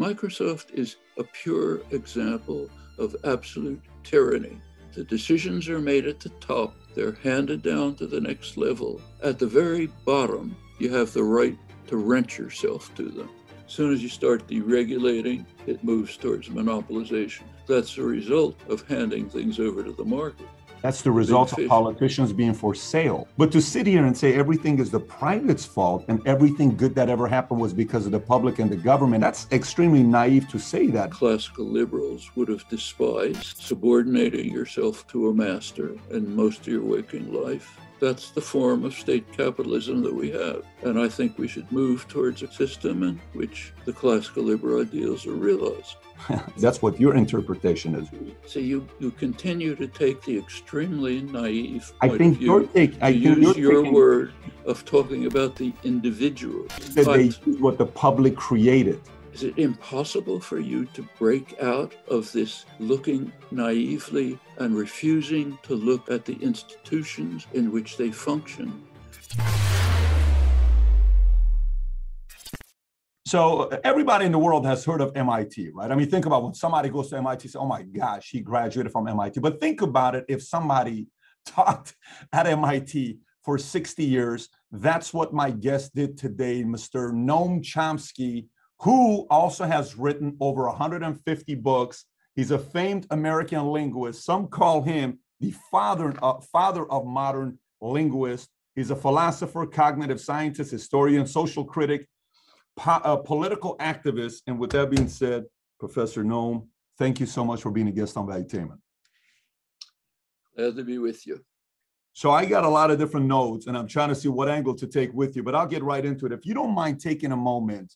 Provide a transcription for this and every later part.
Microsoft is a pure example of absolute tyranny. The decisions are made at the top, they're handed down to the next level. At the very bottom, you have the right to rent yourself to them. As soon as you start deregulating, it moves towards monopolization. That's the result of handing things over to the market. That's the result of politicians being for sale. But to sit here and say everything is the private's fault and everything good that ever happened was because of the public and the government, that's extremely naive to say that. Classical liberals would have despised subordinating yourself to a master in most of your waking life. That's the form of state capitalism that we have. And I think we should move towards a system in which the classical liberal ideals are realized. That's what your interpretation is. So you, you continue to take the extremely naive I think your take, I use your taking, word of talking about the individual. That they use what the public created. Is it impossible for you to break out of this looking naively and refusing to look at the institutions in which they function? So everybody in the world has heard of MIT, right? I mean, think about when somebody goes to MIT, say, "Oh my gosh, he graduated from MIT." But think about it: if somebody taught at MIT for 60 years, that's what my guest did today, Mr. Noam Chomsky, who also has written over 150 books. He's a famed American linguist. Some call him the father, uh, father of modern linguists. He's a philosopher, cognitive scientist, historian, social critic, po- a political activist. And with that being said, Professor Noam, thank you so much for being a guest on Valuetainment. Glad to be with you. So I got a lot of different notes, and I'm trying to see what angle to take with you, but I'll get right into it. If you don't mind taking a moment,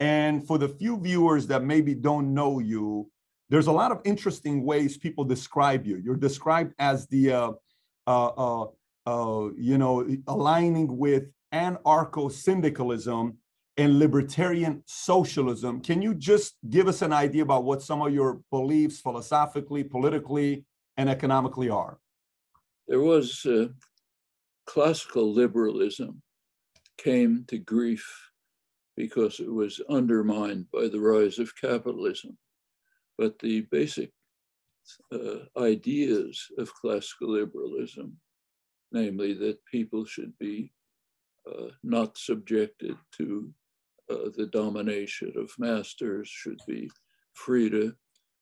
and for the few viewers that maybe don't know you, there's a lot of interesting ways people describe you. You're described as the, uh, uh, uh, uh you know, aligning with anarcho syndicalism and libertarian socialism. Can you just give us an idea about what some of your beliefs philosophically, politically, and economically are? There was uh, classical liberalism came to grief because it was undermined by the rise of capitalism. But the basic uh, ideas of classical liberalism, namely that people should be uh, not subjected to uh, the domination of masters should be free to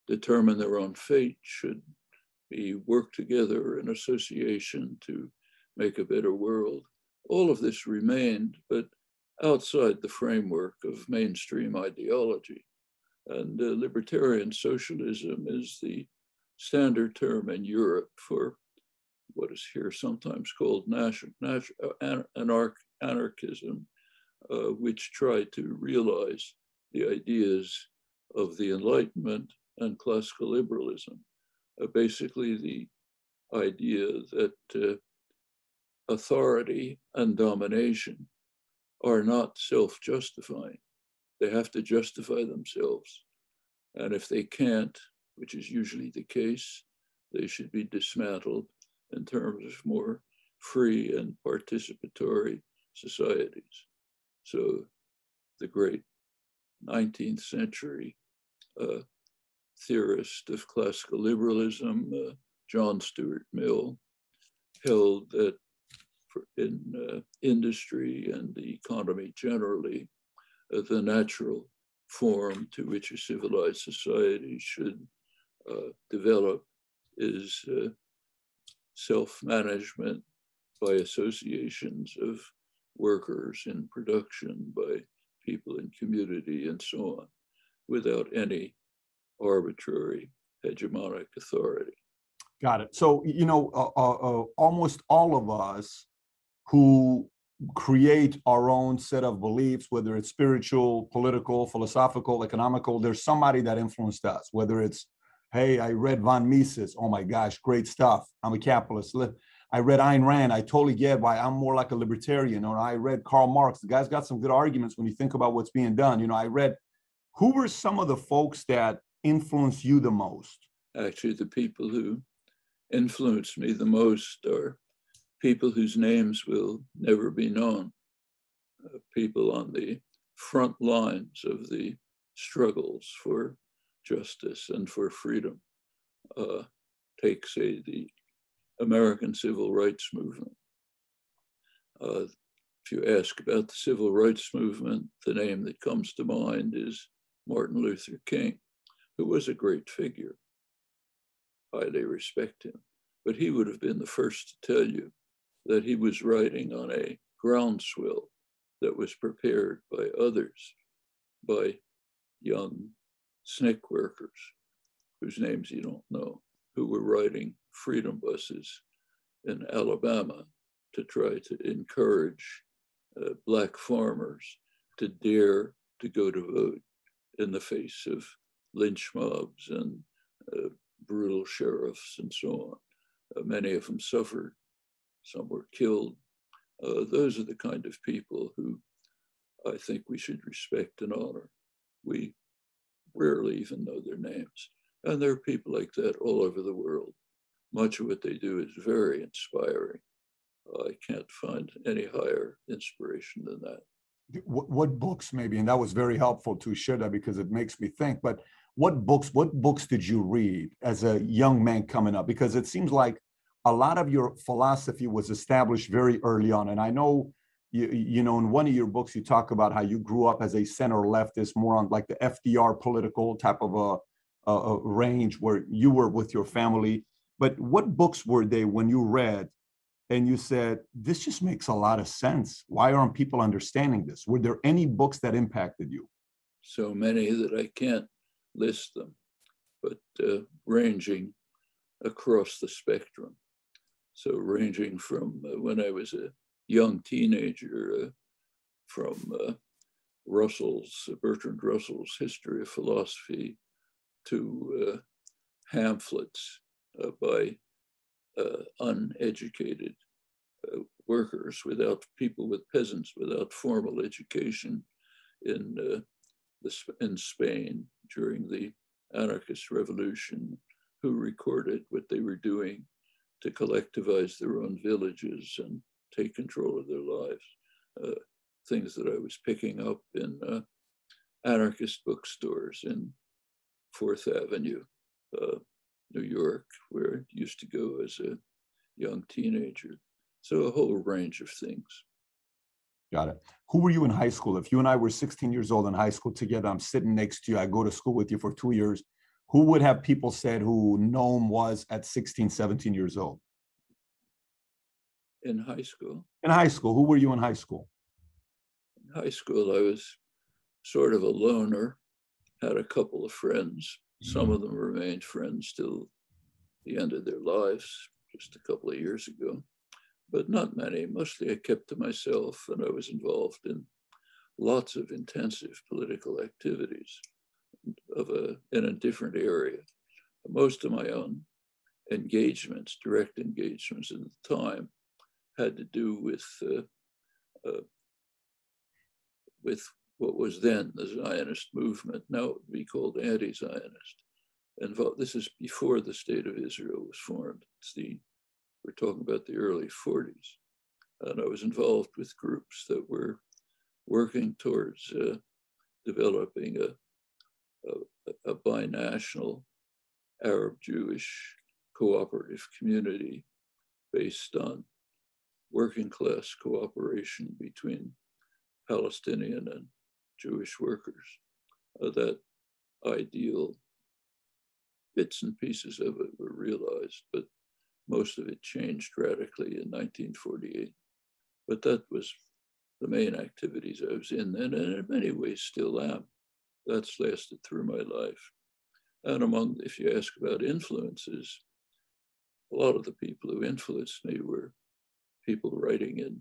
determine their own fate, should be work together in association to make a better world. All of this remained, but outside the framework of mainstream ideology. And uh, libertarian socialism is the standard term in Europe for what is here sometimes called national, national, uh, anarch, anarchism, uh, which try to realize the ideas of the Enlightenment and classical liberalism. Uh, basically, the idea that uh, authority and domination are not self justifying. They have to justify themselves. And if they can't, which is usually the case, they should be dismantled in terms of more free and participatory societies. So the great 19th century uh, theorist of classical liberalism, uh, John Stuart Mill, held that in uh, industry and the economy generally, uh, the natural form to which a civilized society should uh, develop is uh, self-management by associations of workers in production, by people in community, and so on, without any arbitrary hegemonic authority. Got it. So, you know, uh, uh, uh, almost all of us who create our own set of beliefs, whether it's spiritual, political, philosophical, economical, there's somebody that influenced us, whether it's, hey, I read von Mises. Oh my gosh, great stuff. I'm a capitalist. I read Ayn Rand. I totally get why I'm more like a libertarian. Or I read Karl Marx. The guy's got some good arguments when you think about what's being done. You know, I read who were some of the folks that influenced you the most? Actually, the people who influenced me the most are people whose names will never be known, uh, people on the front lines of the struggles for justice and for freedom. Uh, take, say, the American civil rights movement. Uh, if you ask about the civil rights movement, the name that comes to mind is Martin Luther King, who was a great figure. Highly respect him. But he would have been the first to tell you that he was writing on a groundswell that was prepared by others, by young SNCC workers whose names you don't know, who were riding freedom buses in Alabama to try to encourage uh, Black farmers to dare to go to vote in the face of lynch mobs and uh, brutal sheriffs and so on. Uh, many of them suffered, some were killed. Uh, those are the kind of people who I think we should respect and honor. We rarely even know their names. And there are people like that all over the world. Much of what they do is very inspiring. I can't find any higher inspiration than that. What, what books maybe, and that was very helpful to share that because it makes me think, but what books, what books did you read as a young man coming up? Because it seems like a lot of your philosophy was established very early on. And I know, you, you know, in one of your books, you talk about how you grew up as a center leftist, more on like the FDR political type of a, a, a range where you were with your family. But what books were they when you read and you said, this just makes a lot of sense? Why aren't people understanding this? Were there any books that impacted you? So many that I can't list them, but uh, ranging across the spectrum. So ranging from uh, when I was a young teenager, uh, from uh, Russell's, Bertrand Russell's History of Philosophy to uh, pamphlets uh, by uh, uneducated workers without people with peasants without formal education in, the, in Spain during the anarchist revolution who recorded what they were doing to collectivize their own villages and take control of their lives. Uh, things that I was picking up in uh, anarchist bookstores in Fourth Avenue, uh, New York, where I used to go as a young teenager. So a whole range of things. Got it. Who were you in high school? If you and I were 16 years old in high school together, I'm sitting next to you, I go to school with you for two years who would have people said who Noam was at 16, 17 years old? In high school. In high school. Who were you in high school? In high school, I was sort of a loner, had a couple of friends. Some mm-hmm. of them remained friends till the end of their lives, just a couple of years ago, but not many. Mostly I kept to myself and I was involved in lots of intensive political activities of a in a different area. Most of my own engagements, direct engagements at the time, had to do with uh, uh, with what was then the Zionist movement. Now it would be called anti-Zionist. And this is before the state of Israel was formed. It's the we're talking about the early 40s, and I was involved with groups that were working towards uh, developing a a, a binational Arab Jewish cooperative community based on working class cooperation between Palestinian and Jewish workers. Uh, that ideal bits and pieces of it were realized, but most of it changed radically in 1948. But that was the main activities I was in then, and in many ways still am that's lasted through my life. And among, if you ask about influences, a lot of the people who influenced me were people writing in,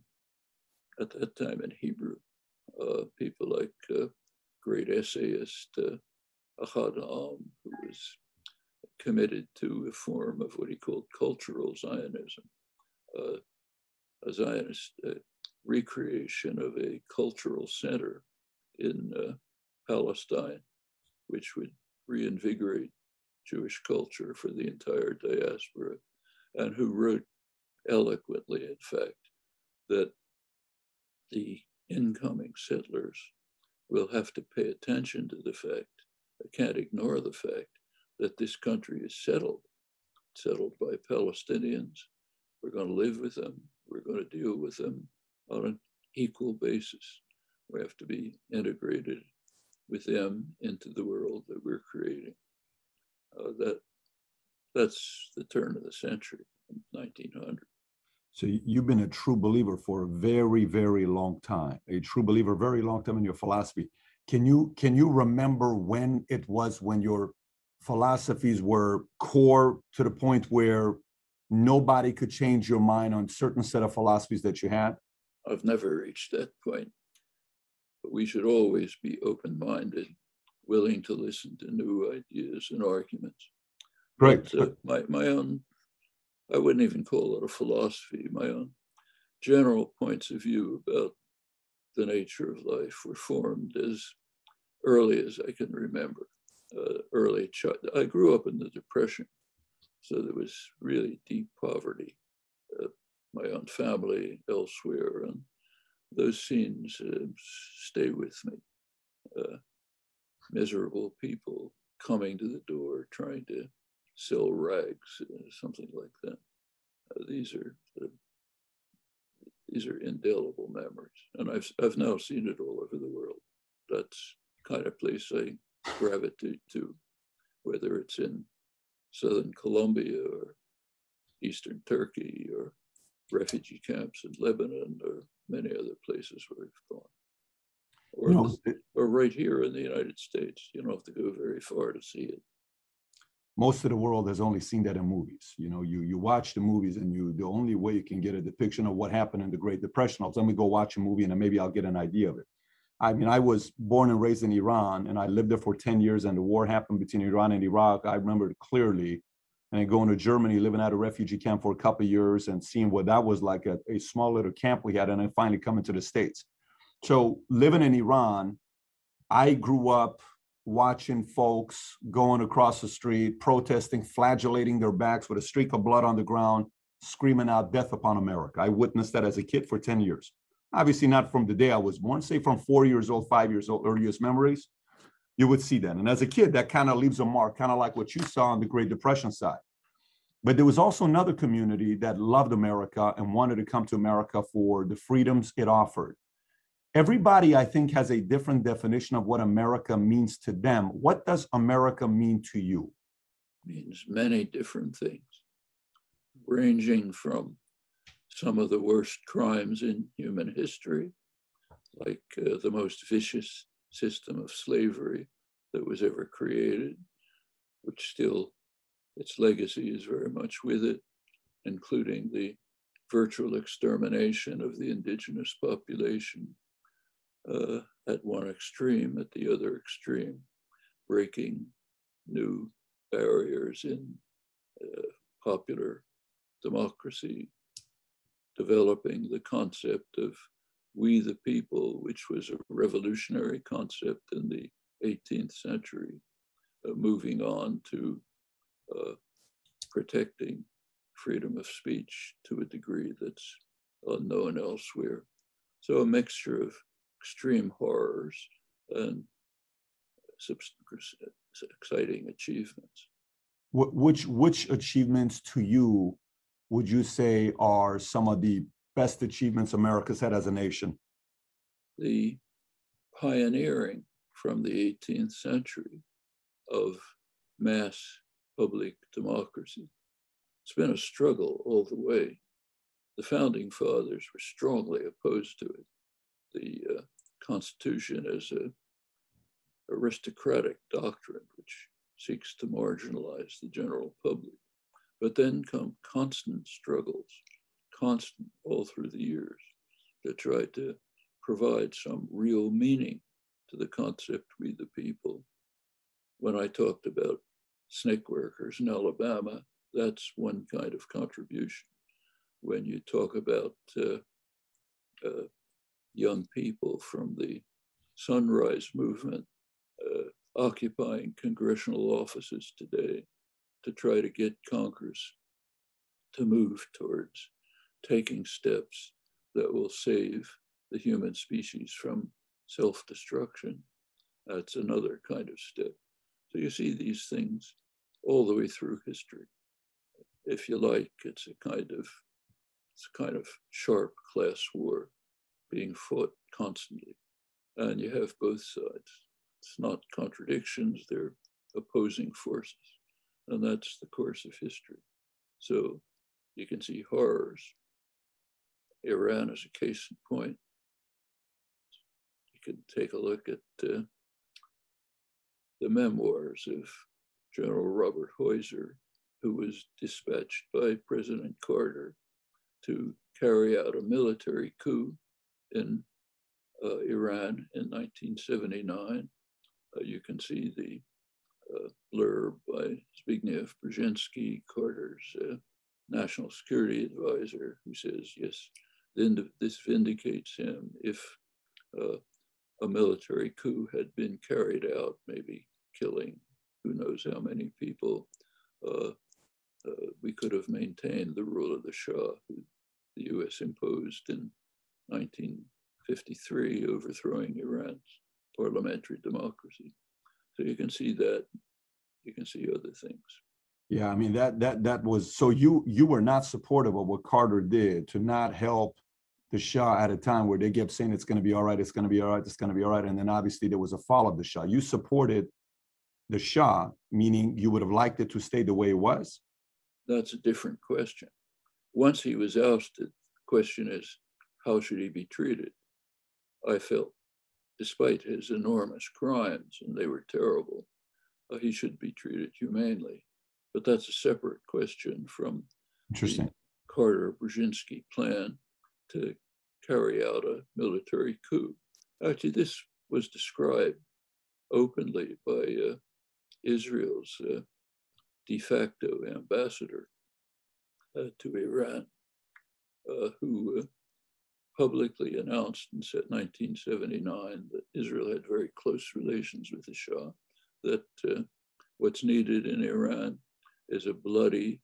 at that time in Hebrew, uh, people like uh, great essayist uh, Ahad Ha'am, who was committed to a form of what he called cultural Zionism, uh, a Zionist uh, recreation of a cultural center in uh, Palestine, which would reinvigorate Jewish culture for the entire diaspora, and who wrote eloquently, in fact, that the incoming settlers we'll have to pay attention to the fact, I can't ignore the fact that this country is settled, settled by Palestinians. We're going to live with them. We're going to deal with them on an equal basis. We have to be integrated with them into the world that we're creating. Uh, that that's the turn of the century, 1900. So you've been a true believer for a very, very long time. A true believer, very long time in your philosophy. Can you can you remember when it was when your philosophies were core to the point where nobody could change your mind on certain set of philosophies that you had? I've never reached that point. But we should always be open-minded, willing to listen to new ideas and arguments. Right. But, uh, my, my own I wouldn't even call it a philosophy, my own general points of view about the nature of life were formed as early as I can remember. Uh, early child. I grew up in the Depression, so there was really deep poverty. Uh, my own family elsewhere, and those scenes uh, stay with me. Uh, miserable people coming to the door trying to sell rags, uh, something like that. Uh, these are uh, these are indelible memories, and I've I've now seen it all over the world. That's kind of place I gravitate to, whether it's in southern Colombia or eastern Turkey or refugee camps in Lebanon or many other places where we've gone. Or, no, or right here in the United States. You don't have to go very far to see it most of the world has only seen that in movies. You know, you you watch the movies and you the only way you can get a depiction of what happened in the Great Depression. I'll let me go watch a movie and then maybe I'll get an idea of it. I mean, I was born and raised in Iran and I lived there for 10 years and the war happened between Iran and Iraq. I remember it clearly. And then going to Germany, living at a refugee camp for a couple years and seeing what that was like a, a small little camp we had, and then finally coming to the States. So living in Iran, I grew up watching folks going across the street, protesting, flagellating their backs with a streak of blood on the ground, screaming out death upon America. I witnessed that as a kid for 10 years. Obviously, not from the day I was born, say from four years old, five years old, earliest memories, you would see that. And as a kid, that kind of leaves a mark, kind of like what you saw on the Great Depression side. But there was also another community that loved America and wanted to come to America for the freedoms it offered everybody i think has a different definition of what america means to them what does america mean to you means many different things ranging from some of the worst crimes in human history like uh, the most vicious system of slavery that was ever created which still its legacy is very much with it including the virtual extermination of the indigenous population uh, at one extreme, at the other extreme, breaking new barriers in uh, popular democracy, developing the concept of we the people, which was a revolutionary concept in the 18th century, uh, moving on to uh, protecting freedom of speech to a degree that's unknown elsewhere. So a mixture of extreme horrors and exciting achievements. Which which achievements to you would you say are some of the best achievements America's had as a nation? The pioneering from the 18th century of mass public democracy. It's been a struggle all the way. The founding fathers were strongly opposed to it. The uh, Constitution is a aristocratic doctrine which seeks to marginalize the general public. But then come constant struggles, constant all through the years, to try to provide some real meaning to the concept we the people. When I talked about SNCC workers in Alabama, that's one kind of contribution. When you talk about uh, uh, young people from the Sunrise Movement uh, occupying congressional offices today to try to get Congress to move towards taking steps that will save the human species from self-destruction. That's another kind of step. So you see these things all the way through history. If you like, it's a kind of it's a kind of sharp class war being fought constantly. And you have both sides. It's not contradictions, they're opposing forces. And that's the course of history. So you can see horrors. Iran is a case in point. You can take a look at uh, the memoirs of General Robert Huyser, who was dispatched by President Carter to carry out a military coup in uh, Iran in 1979. Uh, you can see the uh, blurb by Zbigniew Brzezinski, Carter's uh, national security advisor, who says, yes, then this vindicates him if uh, a military coup had been carried out, maybe killing who knows how many people, uh, uh, we could have maintained the rule of the Shah, who the US imposed in 1953, overthrowing Iran's parliamentary democracy. So you can see that, you can see other things. Yeah, I mean that that that was so you you were not supportive of what Carter did to not help the Shah at a time where they kept saying it's going to be all right, it's going to be all right, it's going to be all right, and then obviously there was a fall of the Shah. You supported the Shah, meaning you would have liked it to stay the way it was? That's a different question. Once he was ousted, the question is, how should he be treated? I felt, despite his enormous crimes, and they were terrible, uh, he should be treated humanely. But that's a separate question from Interesting. the Carter Brzezinski plan to carry out a military coup. Actually, this was described openly by uh, Israel's uh, de facto ambassador uh, to Iran, uh, who uh, publicly announced in 1979 that Israel had very close relations with the Shah, that uh, what's needed in Iran is a bloody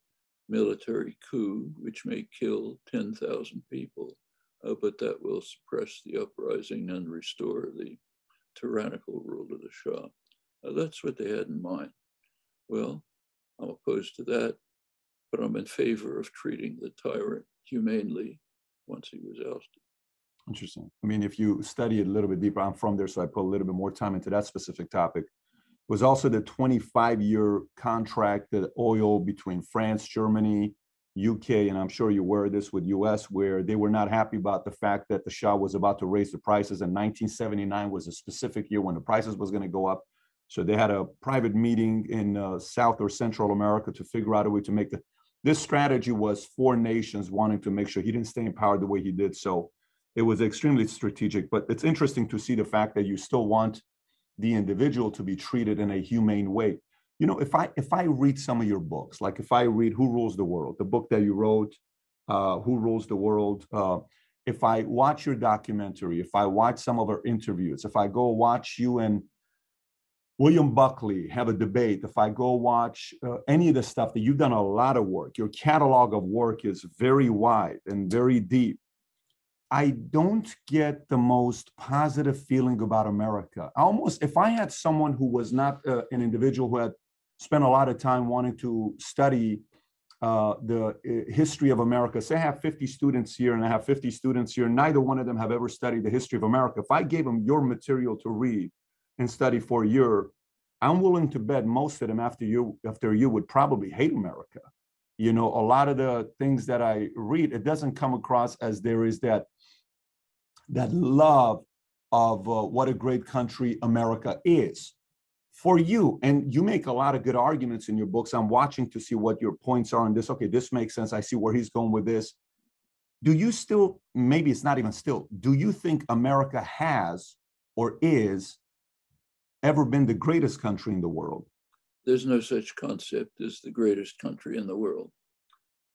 military coup which may kill 10,000 people, uh, but that will suppress the uprising and restore the tyrannical rule of the Shah. Uh, that's what they had in mind. Well, I'm opposed to that, but I'm in favor of treating the tyrant humanely once he was ousted. Interesting. I mean, if you study it a little bit deeper, I'm from there, so I put a little bit more time into that specific topic. Was also the 25 year contract, that oil between France, Germany, UK, and I'm sure you were this with US, where they were not happy about the fact that the Shah was about to raise the prices. And 1979 was a specific year when the prices was going to go up. So they had a private meeting in uh, South or Central America to figure out a way to make the. This strategy was four nations wanting to make sure he didn't stay in power the way he did. So it was extremely strategic. But it's interesting to see the fact that you still want the individual to be treated in a humane way. You know, if I if I read some of your books, like if I read Who Rules the World, the book that you wrote, uh, Who Rules the World. Uh, if I watch your documentary, if I watch some of our interviews, if I go watch you and William Buckley have a debate. If I go watch uh, any of the stuff that you've done a lot of work, your catalog of work is very wide and very deep. I don't get the most positive feeling about America. Almost, if I had someone who was not uh, an individual who had spent a lot of time wanting to study uh, the uh, history of America, say I have 50 students here and I have 50 students here, neither one of them have ever studied the history of America. If I gave them your material to read, and study for a year, I'm willing to bet most of them after you after you would probably hate America. You know, a lot of the things that I read, it doesn't come across as there is that that love of uh, what a great country America is for you. And you make a lot of good arguments in your books. I'm watching to see what your points are on this. Okay, this makes sense. I see where he's going with this. Do you still, maybe it's not even still, do you think America has or is ever been the greatest country in the world? There's no such concept as the greatest country in the world,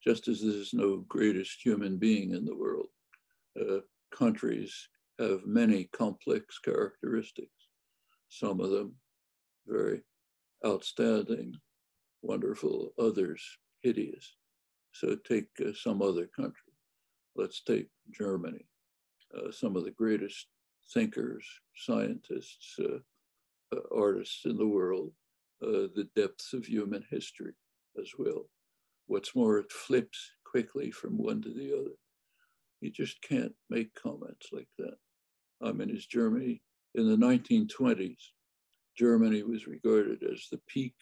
just as there's no greatest human being in the world. Uh, countries have many complex characteristics, some of them very outstanding, wonderful, others hideous. So take uh, some other country. Let's take Germany, uh, some of the greatest thinkers, scientists, uh, uh, artists in the world, uh, the depths of human history as well. What's more, it flips quickly from one to the other. You just can't make comments like that. I mean, is Germany in the 1920s, Germany was regarded as the peak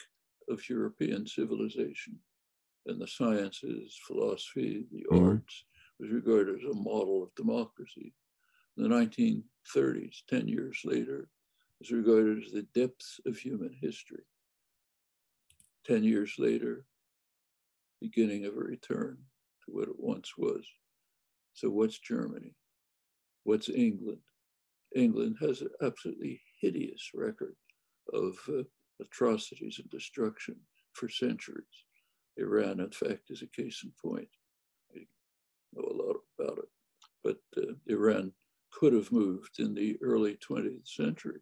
of European civilization. And the sciences, philosophy, the mm-hmm. arts was regarded as a model of democracy. In the 1930s, 10 years later, was regarded as the depths of human history. 10 years later, beginning of a return to what it once was. So, what's Germany? What's England? England has an absolutely hideous record of uh, atrocities and destruction for centuries. Iran, in fact, is a case in point. I know a lot about it. But uh, Iran could have moved in the early 20th century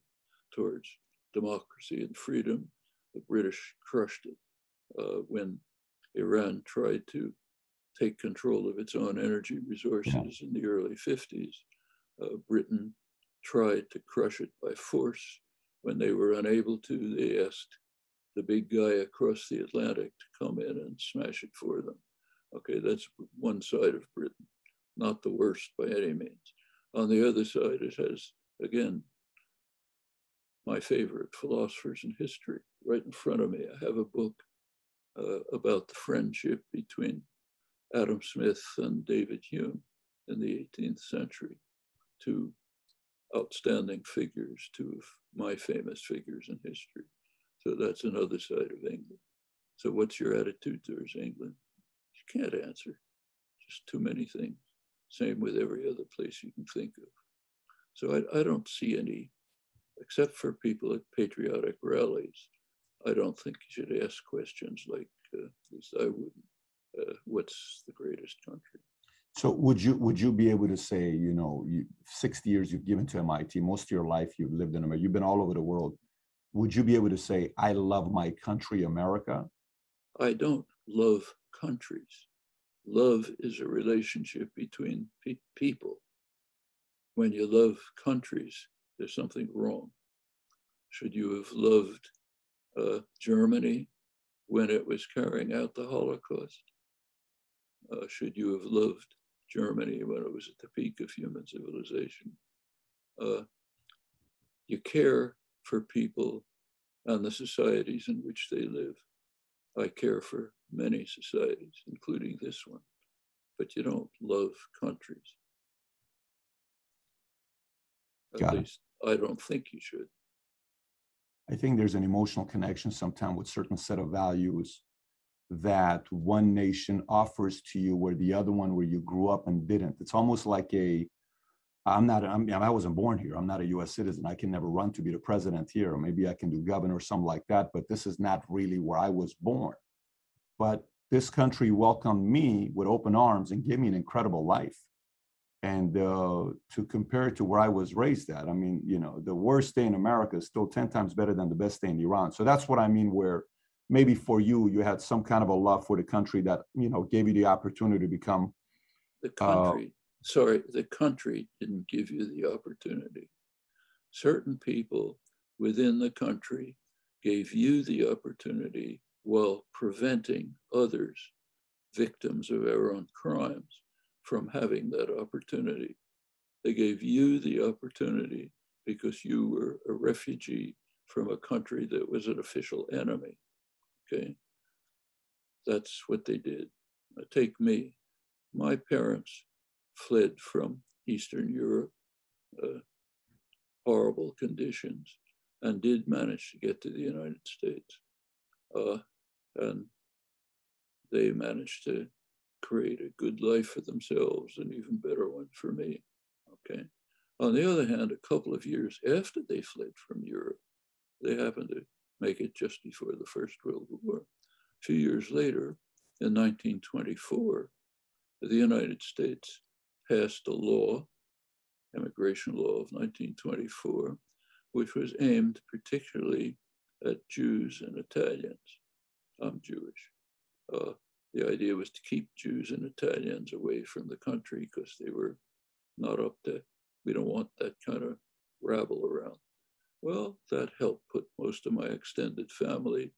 towards democracy and freedom. The British crushed it uh, when Iran tried to take control of its own energy resources in the early 50s. Uh, Britain tried to crush it by force. When they were unable to, they asked the big guy across the Atlantic to come in and smash it for them. Okay, that's one side of Britain, not the worst by any means. On the other side, it has, again, my favorite philosophers in history right in front of me. I have a book uh, about the friendship between Adam Smith and David Hume in the 18th century, two outstanding figures, two of my famous figures in history. So that's another side of England. So what's your attitude towards England? You can't answer. Just too many things. Same with every other place you can think of. So I, I don't see any, except for people at patriotic rallies, I don't think you should ask questions like, uh, at least I wouldn't, uh, what's the greatest country? So would you would you be able to say, you know, you, 60 years you've given to MIT, most of your life you've lived in America, you've been all over the world. Would you be able to say, I love my country, America? I don't love countries. Love is a relationship between pe- people. When you love countries, there's something wrong. Should you have loved uh, Germany when it was carrying out the Holocaust? Uh, should you have loved Germany when it was at the peak of human civilization. Uh, you care for people and the societies in which they live. I care for many societies, including this one, but you don't love countries. At Got least it. I don't think you should. I think there's an emotional connection sometimes with certain set of values that one nation offers to you where the other one where you grew up and didn't. It's almost like a i'm not I'm, i wasn't born here. I'm not a us citizen. I can never run to be the president here. Or maybe i can do governor or something like that but this is not really where i was born. But this country welcomed me with open arms and gave me an incredible life. And uh, to compare it to where i was raised at i mean you know the worst day in america is still 10 times better than the best day in iran. So that's what i mean where maybe for you, you had some kind of a love for the country that you know gave you the opportunity to become. The country, uh, sorry, the country didn't give you the opportunity. Certain people within the country gave you the opportunity while preventing others, victims of our own crimes, from having that opportunity. They gave you the opportunity because you were a refugee from a country that was an official enemy. Okay. That's what they did. Take me. My parents fled from Eastern Europe, uh, horrible conditions, and did manage to get to the United States. Uh, and they managed to create a good life for themselves, an even better one for me. Okay. On the other hand, a couple of years after they fled from Europe, they happened to make it just before the First World War. A few years later, in 1924, the United States passed a law, immigration law of 1924, which was aimed particularly at Jews and Italians. I'm Jewish. Uh, the idea was to keep Jews and Italians away from the country because they were not up to, we don't want that kind of rabble around. Well, that helped put most of my extended family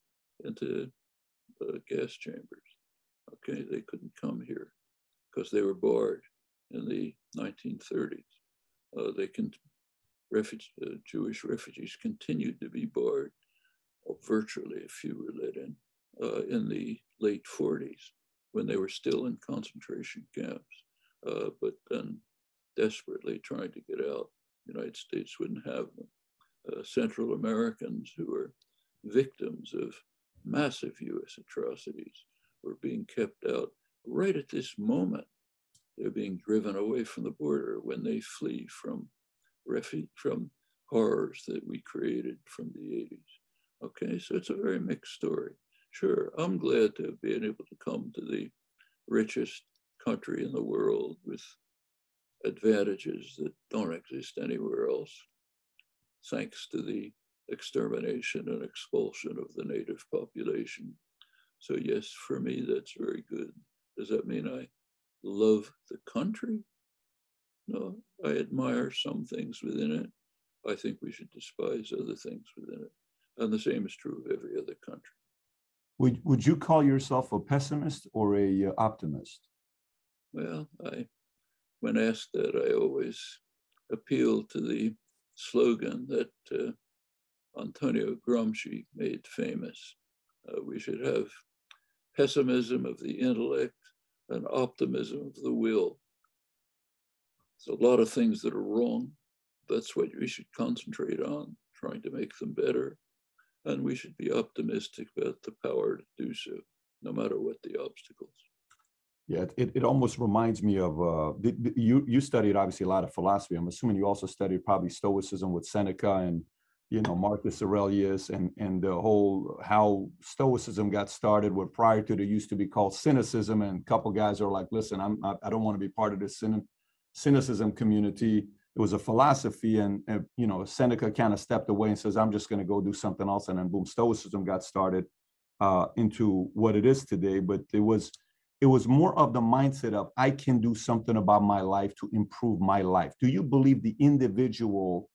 into uh, gas chambers. Okay, they couldn't come here because they were barred in the 1930s. Uh, they can, uh, Jewish refugees continued to be barred, virtually a few were let in, uh, in the late 40s when they were still in concentration camps, uh, but then desperately trying to get out. The United States wouldn't have them. Uh, Central Americans who were victims of massive US atrocities were being kept out right at this moment. They're being driven away from the border when they flee from refuge, from horrors that we created from the 80s. Okay, so it's a very mixed story. Sure, I'm glad to have been able to come to the richest country in the world with advantages that don't exist anywhere else, thanks to the extermination and expulsion of the native population. So, yes, for me, that's very good. Does that mean I love the country? No, I admire some things within it. I think we should despise other things within it. And the same is true of every other country. Would, would you call yourself a pessimist or a uh, optimist? Well, I, when asked that, I always appeal to the slogan that uh, Antonio Gramsci made famous. Uh, we should have pessimism of the intellect and optimism of the will. There's a lot of things that are wrong. That's what we should concentrate on, trying to make them better. And we should be optimistic about the power to do so, no matter what the obstacles. Yeah, it, it almost reminds me of uh, you. You studied obviously a lot of philosophy. I'm assuming you also studied probably Stoicism with Seneca and you know Marcus Aurelius and and the whole how Stoicism got started. Where prior to it used to be called cynicism, and a couple guys are like, "Listen, I'm I don't want to be part of this cyn- cynicism community." It was a philosophy, and, and you know Seneca kind of stepped away and says, "I'm just going to go do something else," and then boom, Stoicism got started uh, into what it is today. But it was it was more of the mindset of I can do something about my life to improve my life. Do you believe the individual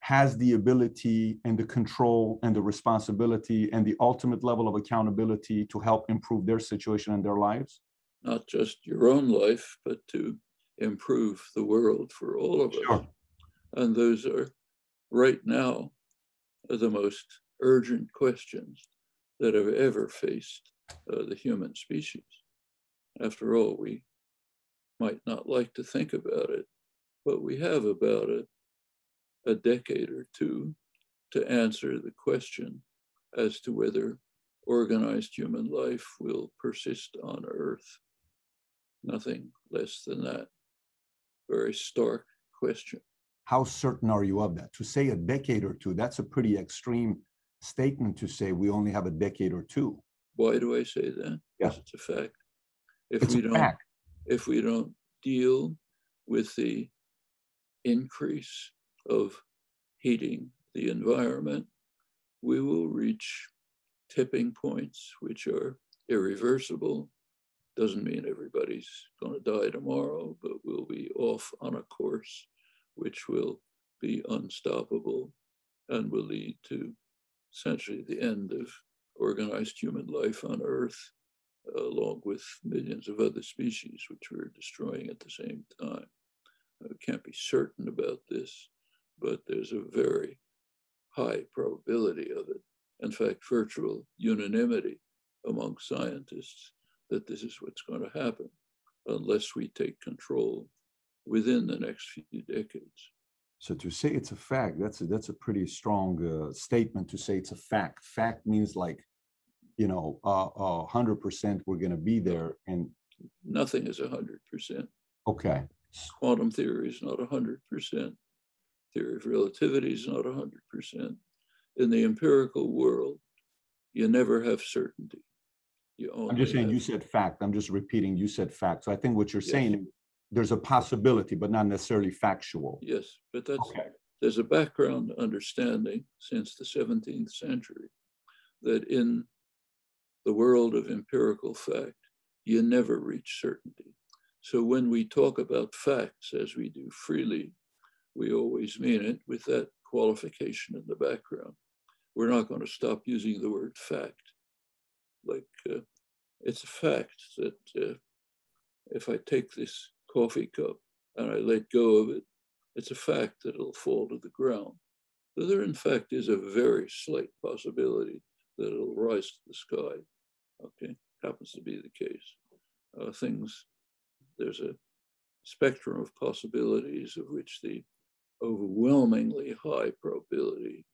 has the ability and the control and the responsibility and the ultimate level of accountability to help improve their situation and their lives? Not just your own life, but to improve the world for all of sure. us. And those are right now are the most urgent questions that have ever faced uh, the human species. After all, we might not like to think about it, but we have about it a decade or two to answer the question as to whether organized human life will persist on Earth. Nothing less than that. Very stark question. How certain are you of that? To say a decade or two, that's a pretty extreme statement to say we only have a decade or two. Why do I say that? Yeah. It's a fact. If it's we don't fact. if we don't deal with the increase of heating the environment, we will reach tipping points which are irreversible. Doesn't mean everybody's going to die tomorrow, but we'll be off on a course which will be unstoppable and will lead to essentially the end of organized human life on Earth, along with millions of other species which we're destroying at the same time. I can't be certain about this, but there's a very high probability of it. In fact, virtual unanimity among scientists that this is what's going to happen unless we take control within the next few decades. So to say it's a fact, that's a, that's a pretty strong uh, statement to say it's a fact. Fact means like, you know, uh, hundred percent we're going to be there, and nothing is a hundred percent. Okay. Quantum theory is not a hundred percent theory of relativity is not 100%. In the empirical world, you never have certainty. You I'm just saying, have, you said fact. I'm just repeating, you said fact. So I think what you're yes. saying, there's a possibility, but not necessarily factual. Yes, but that's okay. there's a background understanding since the 17th century that in the world of empirical fact, you never reach certainty. So when we talk about facts, as we do freely we always mean it with that qualification in the background. We're not going to stop using the word fact. Like uh, it's a fact that uh, if I take this coffee cup and I let go of it, it's a fact that it'll fall to the ground. But there, in fact, is a very slight possibility that it'll rise to the sky. Okay, happens to be the case. Uh, things, there's a spectrum of possibilities of which the overwhelmingly high probability,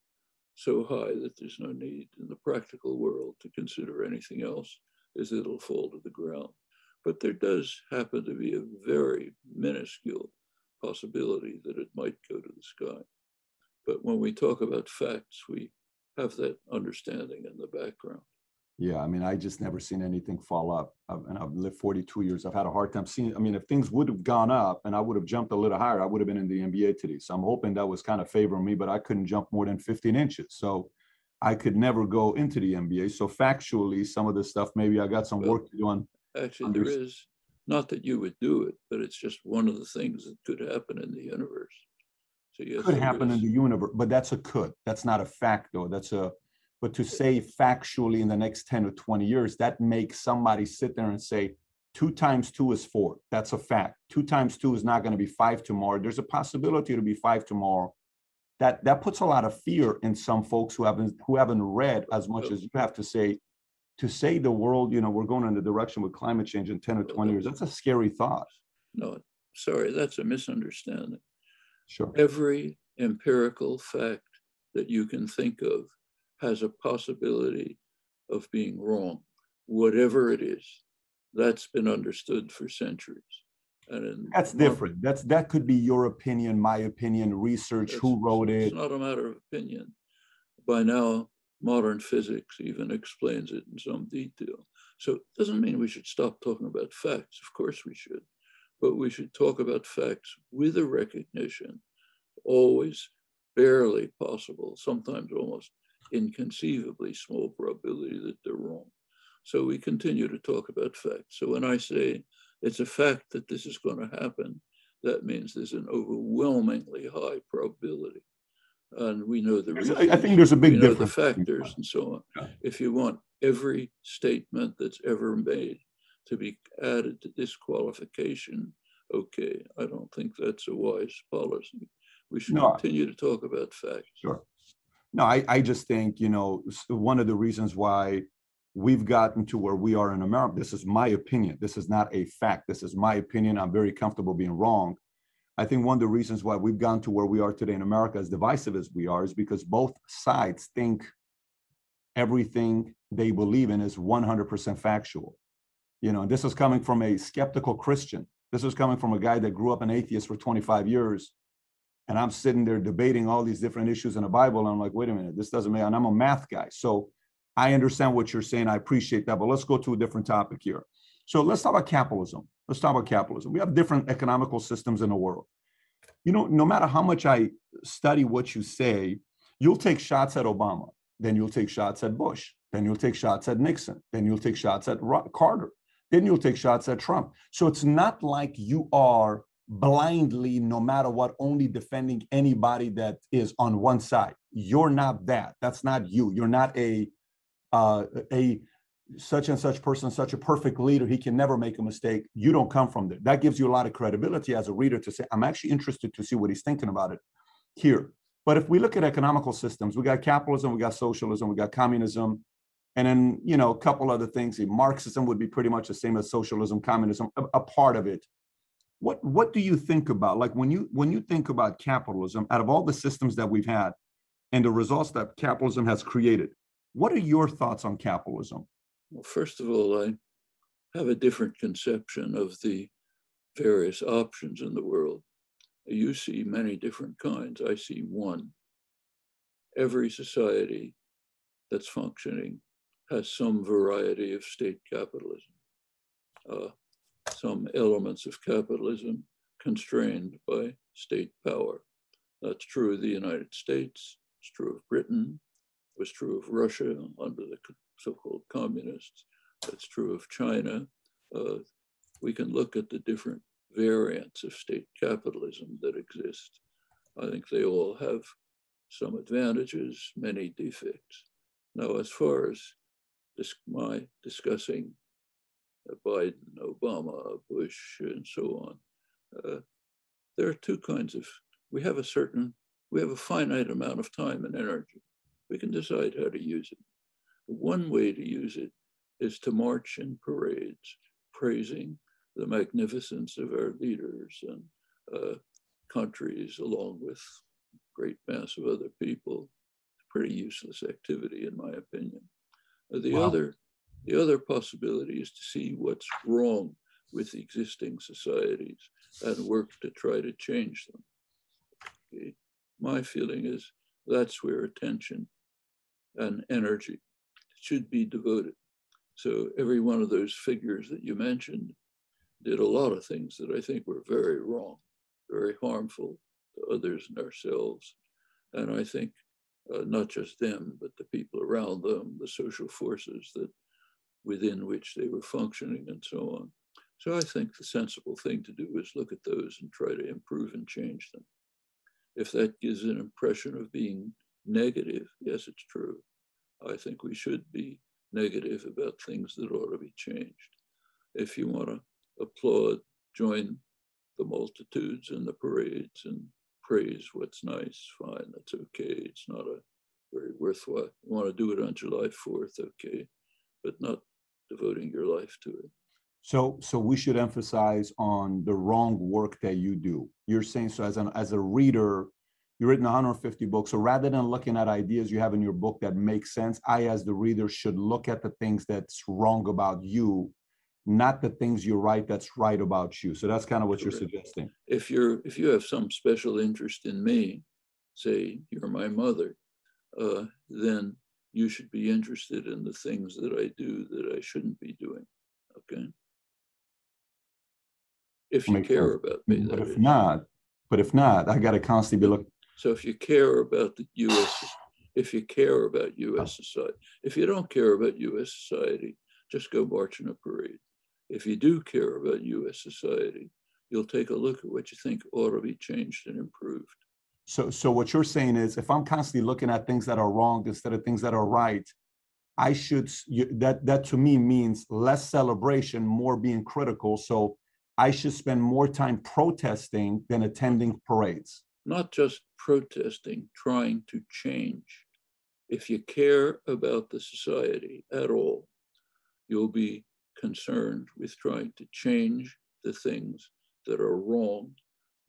so high that there's no need in the practical world to consider anything else, is it'll fall to the ground. But there does happen to be a very minuscule possibility that it might go to the sky. But when we talk about facts, we have that understanding in the background. Yeah, I mean, I just never seen anything fall up. I've, and I've lived 42 years. I've had a hard time seeing. I mean, if things would have gone up and I would have jumped a little higher, I would have been in the NBA today. So I'm hoping that was kind of favoring me, but I couldn't jump more than 15 inches. So I could never go into the NBA. So factually, some of this stuff, maybe I got some well, work to do on. Actually, there is not that you would do it, but it's just one of the things that could happen in the universe. So yes, could happen in the universe, but that's a could. That's not a fact, though. That's a but to say factually in the next 10 or 20 years, that makes somebody sit there and say, two times two is four. That's a fact. Two times two is not going to be five tomorrow. There's a possibility to be five tomorrow. That that puts a lot of fear in some folks who haven't who haven't read as much as you have to say. To say the world, you know, we're going in the direction with climate change in 10 or 20 years, that's a scary thought. No, sorry, that's a misunderstanding. Sure. Every empirical fact that you can think of has a possibility of being wrong, whatever it is. That's been understood for centuries. And that's different. That's that could be your opinion, my opinion, research, who wrote it. It's not a matter of opinion. By now, modern physics even explains it in some detail. So it doesn't mean we should stop talking about facts. Of course we should. But we should talk about facts with a recognition, always barely possible, sometimes almost inconceivably small probability that they're wrong. So we continue to talk about facts. So when I say it's a fact that this is going to happen, that means there's an overwhelmingly high probability. And we know the reasons. I think there's a big difference. The factors and so on. If you want every statement that's ever made to be added to this qualification, okay, I don't think that's a wise policy. We should no. continue to talk about facts. Sure. No, I, I just think, you know, one of the reasons why we've gotten to where we are in America, this is my opinion. This is not a fact. This is my opinion. I'm very comfortable being wrong. I think one of the reasons why we've gone to where we are today in America, as divisive as we are, is because both sides think everything they believe in is 100% factual. You know, this is coming from a skeptical Christian. This is coming from a guy that grew up an atheist for 25 years and I'm sitting there debating all these different issues in the Bible. And I'm like, wait a minute, this doesn't make, and I'm a math guy. So I understand what you're saying. I appreciate that. But let's go to a different topic here. So let's talk about capitalism. Let's talk about capitalism. We have different economical systems in the world. You know, no matter how much I study what you say, you'll take shots at Obama, then you'll take shots at Bush, then you'll take shots at Nixon, then you'll take shots at Carter, then you'll take shots at Trump. So it's not like you are blindly, no matter what, only defending anybody that is on one side. You're not that. That's not you. You're not a uh, a such and such person, such a perfect leader. He can never make a mistake. You don't come from there. That gives you a lot of credibility as a reader to say, I'm actually interested to see what he's thinking about it here. But if we look at economical systems, we got capitalism, we got socialism, we got communism, and then you know a couple other things. Marxism would be pretty much the same as socialism, communism, a, a part of it what what do you think about like when you when you think about capitalism out of all the systems that we've had and the results that capitalism has created what are your thoughts on capitalism? Well first of all i have a different conception of the various options in the world. You see many different kinds. I see one. Every society that's functioning has some variety of state capitalism. Uh, some elements of capitalism constrained by state power. That's true of the United States, it's true of Britain, it was true of Russia under the so-called communists, that's true of China. Uh, we can look at the different variants of state capitalism that exist. I think they all have some advantages, many defects. Now, as far as this, my discussing Biden, Obama, Bush, and so on, uh, there are two kinds of, we have a certain, we have a finite amount of time and energy. We can decide how to use it. One way to use it is to march in parades, praising the magnificence of our leaders and uh, countries, along with great mass of other people. Pretty useless activity, in my opinion. Uh, the wow. other, the other possibility is to see what's wrong with existing societies and work to try to change them. Okay. My feeling is that's where attention and energy should be devoted. So every one of those figures that you mentioned did a lot of things that I think were very wrong, very harmful to others and ourselves. And I think uh, not just them, but the people around them, the social forces that within which they were functioning and so on. So I think the sensible thing to do is look at those and try to improve and change them. If that gives an impression of being negative, yes, it's true. I think we should be negative about things that ought to be changed. If you want to applaud, join the multitudes in the parades and praise what's nice, fine, that's okay. It's not a very worthwhile. You want to do it on July 4th, okay, but not devoting your life to it. So, so we should emphasize on the wrong work that you do. You're saying so as an as a reader, you've written 150 books. So rather than looking at ideas you have in your book that make sense, I, as the reader, should look at the things that's wrong about you, not the things you write that's right about you. So that's kind of what Correct. you're suggesting. If you're if you have some special interest in me, say you're my mother, uh, then you should be interested in the things that I do that I shouldn't be doing. Okay. If you care about me. But if is. not, but if not, I got to constantly be looking. So if you care about the U.S., if you care about U.S. society, if you don't care about U.S. society, just go march in a parade. If you do care about U.S. society, you'll take a look at what you think ought to be changed and improved. So, so what you're saying is, if I'm constantly looking at things that are wrong instead of things that are right, I should that that to me means less celebration, more being critical. So I should spend more time protesting than attending parades not just protesting, trying to change. If you care about the society at all, you'll be concerned with trying to change the things that are wrong,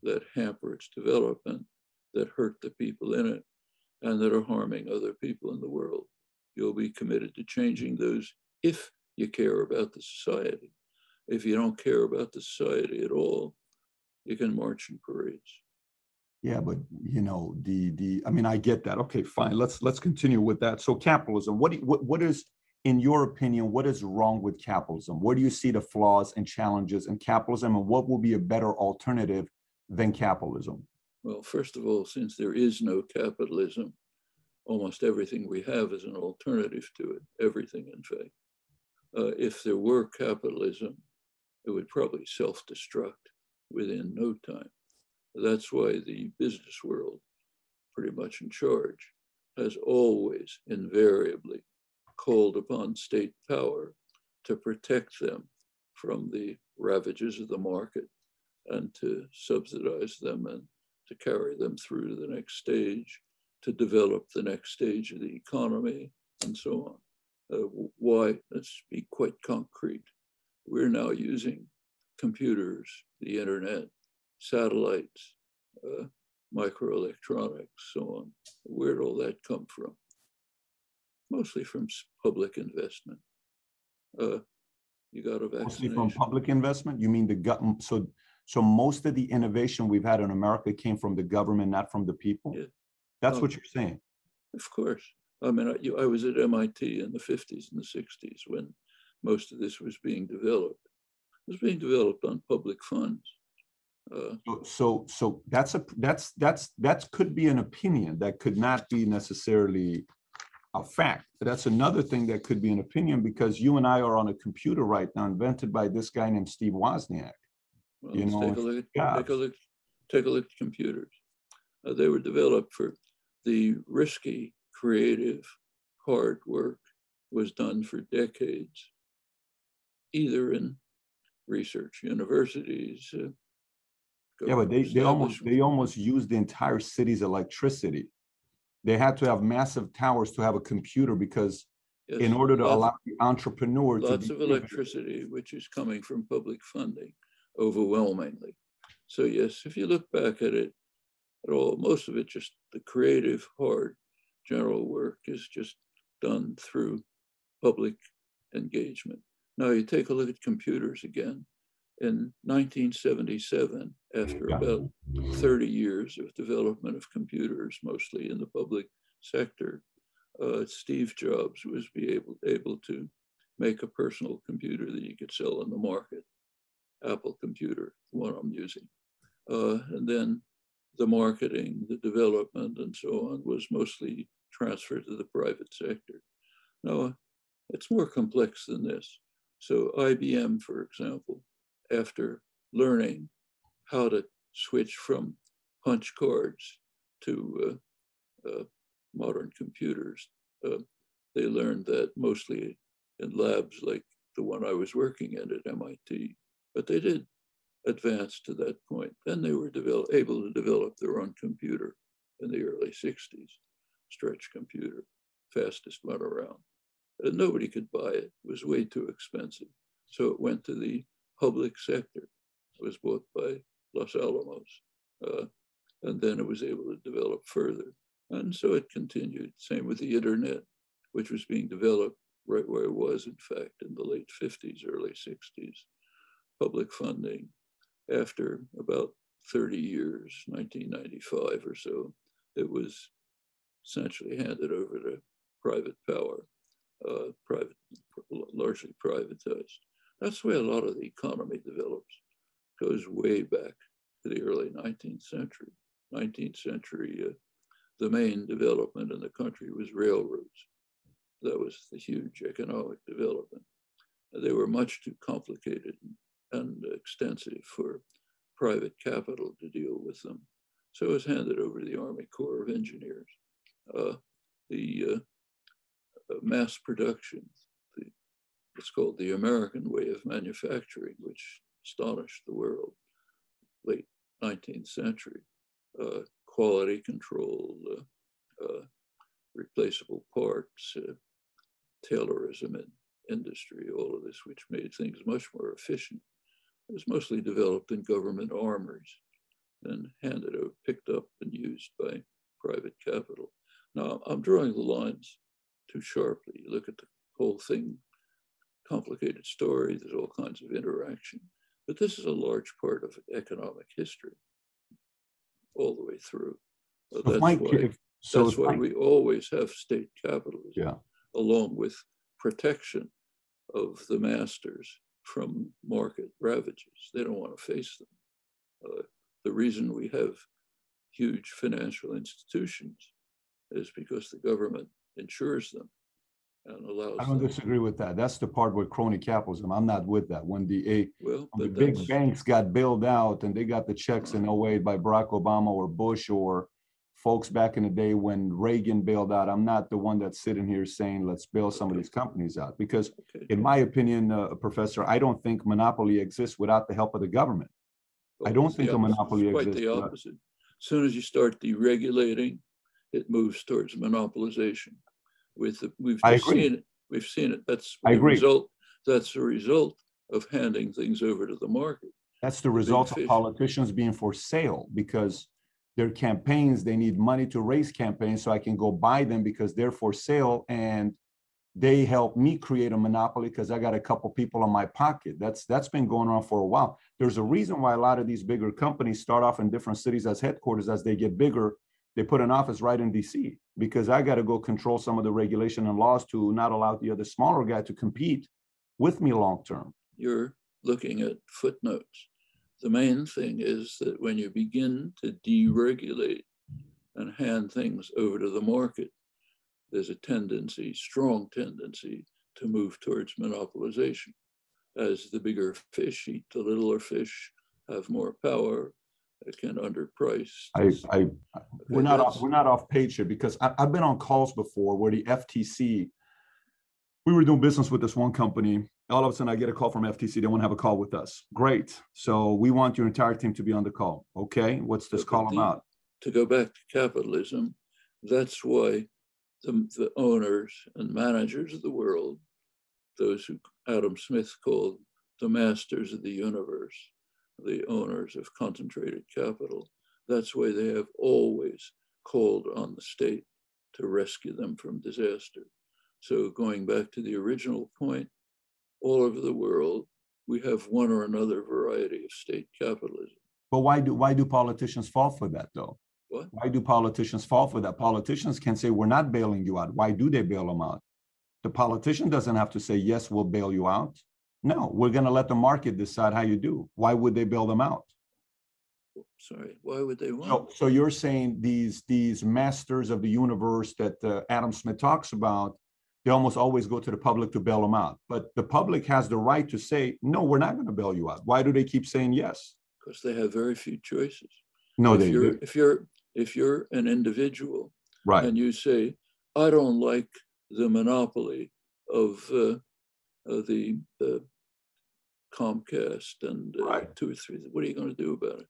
that hamper its development, that hurt the people in it, and that are harming other people in the world. You'll be committed to changing those if you care about the society. If you don't care about the society at all, you can march in parades. Yeah, but you know the the I mean I get that. Okay, fine. Let's let's continue with that. So capitalism. What what what is in your opinion what is wrong with capitalism? Where do you see the flaws and challenges in capitalism, and what will be a better alternative than capitalism? Well, first of all, since there is no capitalism, almost everything we have is an alternative to it. Everything, in fact. Uh, if there were capitalism, it would probably self-destruct within no time. That's why the business world, pretty much in charge, has always invariably called upon state power to protect them from the ravages of the market and to subsidize them and to carry them through to the next stage, to develop the next stage of the economy, and so on. Uh, why? Let's be quite concrete. We're now using computers, the internet, satellites, uh, microelectronics, so on. Where'd all that come from? Mostly from public investment. Uh, you got a vaccination. Mostly from public investment? You mean the government? So, so most of the innovation we've had in America came from the government, not from the people? Yeah. That's um, what you're saying. Of course. I mean, I, you, I was at MIT in the 50s and the 60s when most of this was being developed. It was being developed on public funds. Uh, so, so, so that's a that's that's that could be an opinion that could not be necessarily a fact. That's another thing that could be an opinion because you and I are on a computer right now, invented by this guy named Steve Wozniak. Well, you know, take a look at, take a look, take a look at computers. Uh, they were developed for the risky, creative, hard work was done for decades, either in research universities. Uh, yeah, but they, they almost they almost used the entire city's electricity. They had to have massive towers to have a computer because yes, in order to allow the entrepreneur lots of electricity, which is coming from public funding overwhelmingly. So yes, if you look back at it at all, most of it just the creative, hard, general work is just done through public engagement. Now you take a look at computers again. In 1977, after about 30 years of development of computers, mostly in the public sector, uh, Steve Jobs was be able, able to make a personal computer that you could sell in the market. Apple computer, the one I'm using. Uh, and then the marketing, the development, and so on was mostly transferred to the private sector. Now, it's more complex than this. So IBM, for example, after learning how to switch from punch cards to uh, uh, modern computers, uh, they learned that mostly in labs like the one I was working in at MIT. But they did advance to that point. Then they were able to develop their own computer in the early 60s, stretch computer, fastest one around. And nobody could buy it. It was way too expensive. So it went to the public sector. It was bought by Los Alamos. Uh, and then it was able to develop further. And so it continued. Same with the internet, which was being developed right where it was, in fact, in the late 50s, early 60s. Public funding. After about 30 years, 1995 or so, it was essentially handed over to private power, uh, private, largely privatized. That's the way a lot of the economy develops. It Goes way back to the early 19th century. 19th century, uh, the main development in the country was railroads. That was the huge economic development. They were much too complicated and extensive for private capital to deal with them. So it was handed over to the Army Corps of Engineers. Uh, the uh, uh mass production, the, it's called the American way of manufacturing, which astonished the world, late 19th century. Uh, quality control, uh, uh, replaceable parts, Taylorism in industry, all of this, which made things much more efficient. It was mostly developed in government armories and handed out, picked up and used by private capital. Now, I'm drawing the lines too sharply. You look at the whole thing, complicated story, there's all kinds of interaction. But this is a large part of economic history all the way through. So that's Mike, why, if, so that's why Mike, we always have state capitalism, yeah. along with protection of the masters from market ravages. They don't want to face them. Uh, the reason we have huge financial institutions is because the government insures them and allows. I don't them. disagree with that. That's the part with crony capitalism. I'm not with that. When the a well, when the big banks got bailed out and they got the checks in 08 by Barack Obama or Bush or folks back in the day when Reagan bailed out, I'm not the one that's sitting here saying let's bail some okay. of these companies out because, okay. in my opinion, uh, Professor, I don't think monopoly exists without the help of the government. I don't think a monopoly quite exists. Quite the opposite. As soon as you start deregulating, it moves towards monopolization. With the, we've seen it. We've seen it. That's I agree. result. That's the result of handing things over to the market. That's the result of politicians being for sale because their campaigns, they need money to raise campaigns so I can go buy them because they're for sale and they help me create a monopoly because I got a couple people in my pocket. That's that's been going on for a while. There's a reason why a lot of these bigger companies start off in different cities as headquarters. As they get bigger, they put an office right in DC because I got to go control some of the regulation and laws to not allow the other smaller guy to compete with me long term. You're looking at footnotes the main thing is that when you begin to deregulate and hand things over to the market, there's a tendency, strong tendency, to move towards monopolization. As the bigger fish eat the littler fish, have more power, can underprice. I, I, we're not off, we're not off page here because I, I've been on calls before where the FTC, we were doing business with this one company. All of a sudden I get a call from FTC. They want to have a call with us. Great. So we want your entire team to be on the call. Okay. What's this call about? to go back to capitalism, that's why the, the owners and managers of the world, those who Adam Smith called the masters of the universe, the owners of concentrated capital, that's why they have always called on the state to rescue them from disaster. So going back to the original point, all over the world, we have one or another variety of state capitalism. But why do, why do politicians fall for that though? What? Why do politicians fall for that? Politicians can say, we're not bailing you out. Why do they bail them out? The politician doesn't have to say, yes, we'll bail you out. No, we're going to let the market decide how you do. Why would they bail them out? Sorry, why would they want? So, so you're saying these, these masters of the universe that uh, Adam Smith talks about, they almost always go to the public to bail them out. But the public has the right to say, no, we're not going to bail you out. Why do they keep saying yes? because they have very few choices. No, if they you're do. if you're if you're an individual Right. and you say, I don't like the monopoly of uh, uh, the uh, Comcast and uh, Right. two or three, what are you going to do about it?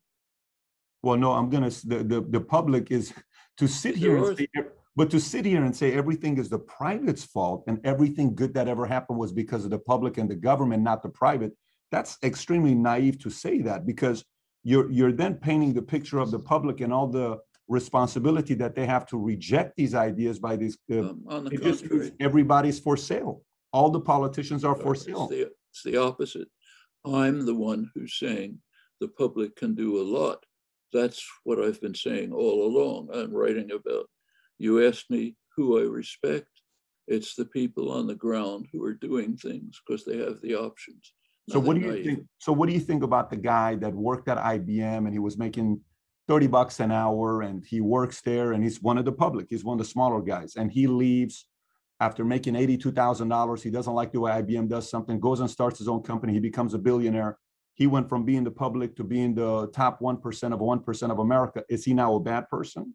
Well, no, I'm gonna, the, the, the public is to sit here and say, but to sit here and say everything is the private's fault and everything good that ever happened was because of the public and the government, not the private. That's extremely naive to say that because you're, you're then painting the picture of the public and all the responsibility that they have to reject these ideas by these, uh, Um, on the contrary, everybody's for sale. All the politicians are for it's sale. the, it's the opposite. I'm the one who's saying the public can do a lot. That's what I've been saying all along. I'm writing about. You asked me who I respect. It's the people on the ground who are doing things because they have the options. So what do you think? So what do you think about the guy that worked at IBM and he was making 30 bucks an hour and he works there and he's one of the public, he's one of the smaller guys and he leaves after making $82,000. He doesn't like the way IBM does something, goes and starts his own company. He becomes a billionaire. He went from being the public to being the top 1% of 1% of America. Is he now a bad person?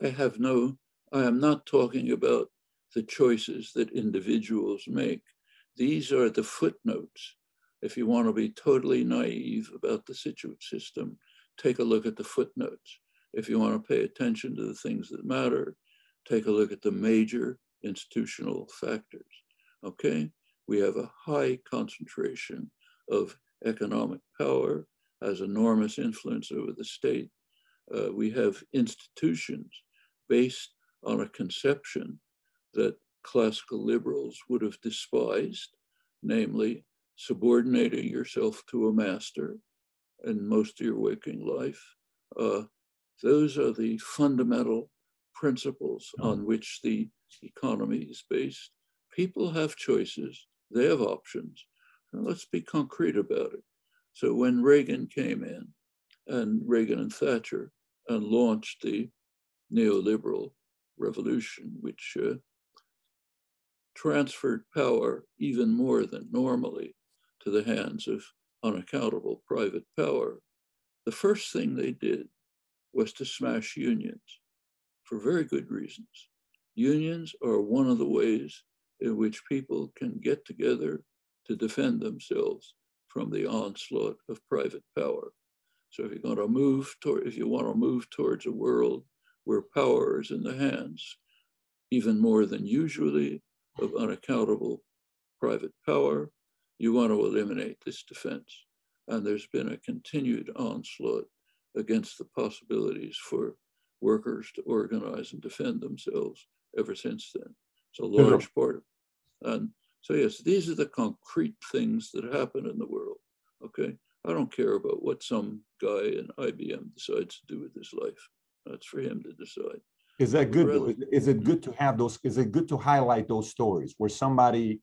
I have no, I am not talking about the choices that individuals make. These are the footnotes. If you want to be totally naive about the situ- system, take a look at the footnotes. If you want to pay attention to the things that matter, take a look at the major institutional factors. Okay? We have a high concentration of economic power, has enormous influence over the state. Uh, we have institutions based on a conception that classical liberals would have despised, namely subordinating yourself to a master in most of your waking life. Uh, those are the fundamental principles on which the economy is based. People have choices, they have options. and let's be concrete about it. So when Reagan came in, and Reagan and Thatcher, and launched the neoliberal revolution, which uh, transferred power even more than normally to the hands of unaccountable private power. The first thing they did was to smash unions for very good reasons. Unions are one of the ways in which people can get together to defend themselves from the onslaught of private power. So if you're going to move toward, if you want to move towards a world where power is in the hands, even more than usually, of unaccountable private power, you want to eliminate this defense. And there's been a continued onslaught against the possibilities for workers to organize and defend themselves ever since then. It's a large part. Of it. And so, yes, these are the concrete things that happen in the world. Okay. I don't care about what some guy in IBM decides to do with his life. That's for him to decide. Is that good? Is- Is it good to have those? Is it good to highlight those stories where somebody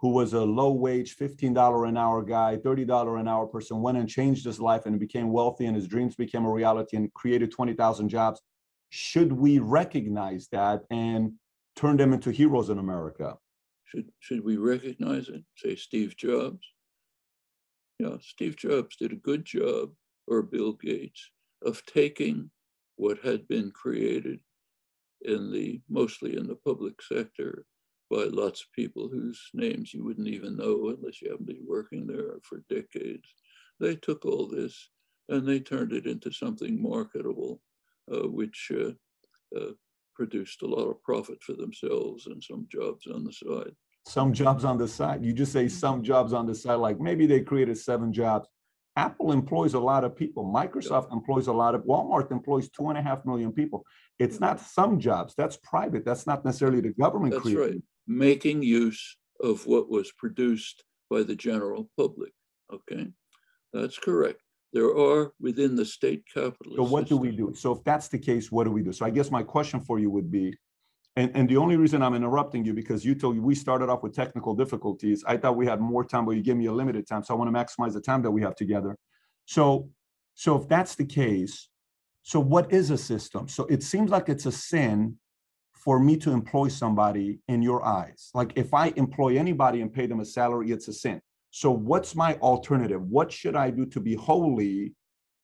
who was a low wage, $15 an hour guy, $30 an hour person went and changed his life and became wealthy and his dreams became a reality and created 20,000 jobs? Should we recognize that and turn them into heroes in America? Should, should we recognize it? Say Steve Jobs? Yeah, Steve Jobs did a good job or Bill Gates of taking what had been created in the mostly in the public sector by lots of people whose names you wouldn't even know unless you happen to be working there for decades. They took all this and they turned it into something marketable, uh, which uh, uh, produced a lot of profit for themselves and some jobs on the side. Some jobs on the side. You just say mm-hmm. some jobs on the side, like maybe they created seven jobs. Apple employs a lot of people. Microsoft employs a lot of, Walmart employs two and a half million people. It's mm-hmm. not some jobs, that's private. That's not necessarily the government That's creating. right. Making use of what was produced by the general public. Okay, that's correct. There are within the state capitalist. So what do we do? So if that's the case, what do we do? So I guess my question for you would be, and, and the only reason I'm interrupting you because you told we started off with technical difficulties. I thought we had more time, but you gave me a limited time. So I want to maximize the time that we have together. So, so if that's the case, so what is a system? So it seems like it's a sin for me to employ somebody in your eyes. Like if I employ anybody and pay them a salary, it's a sin. So what's my alternative? What should I do to be holy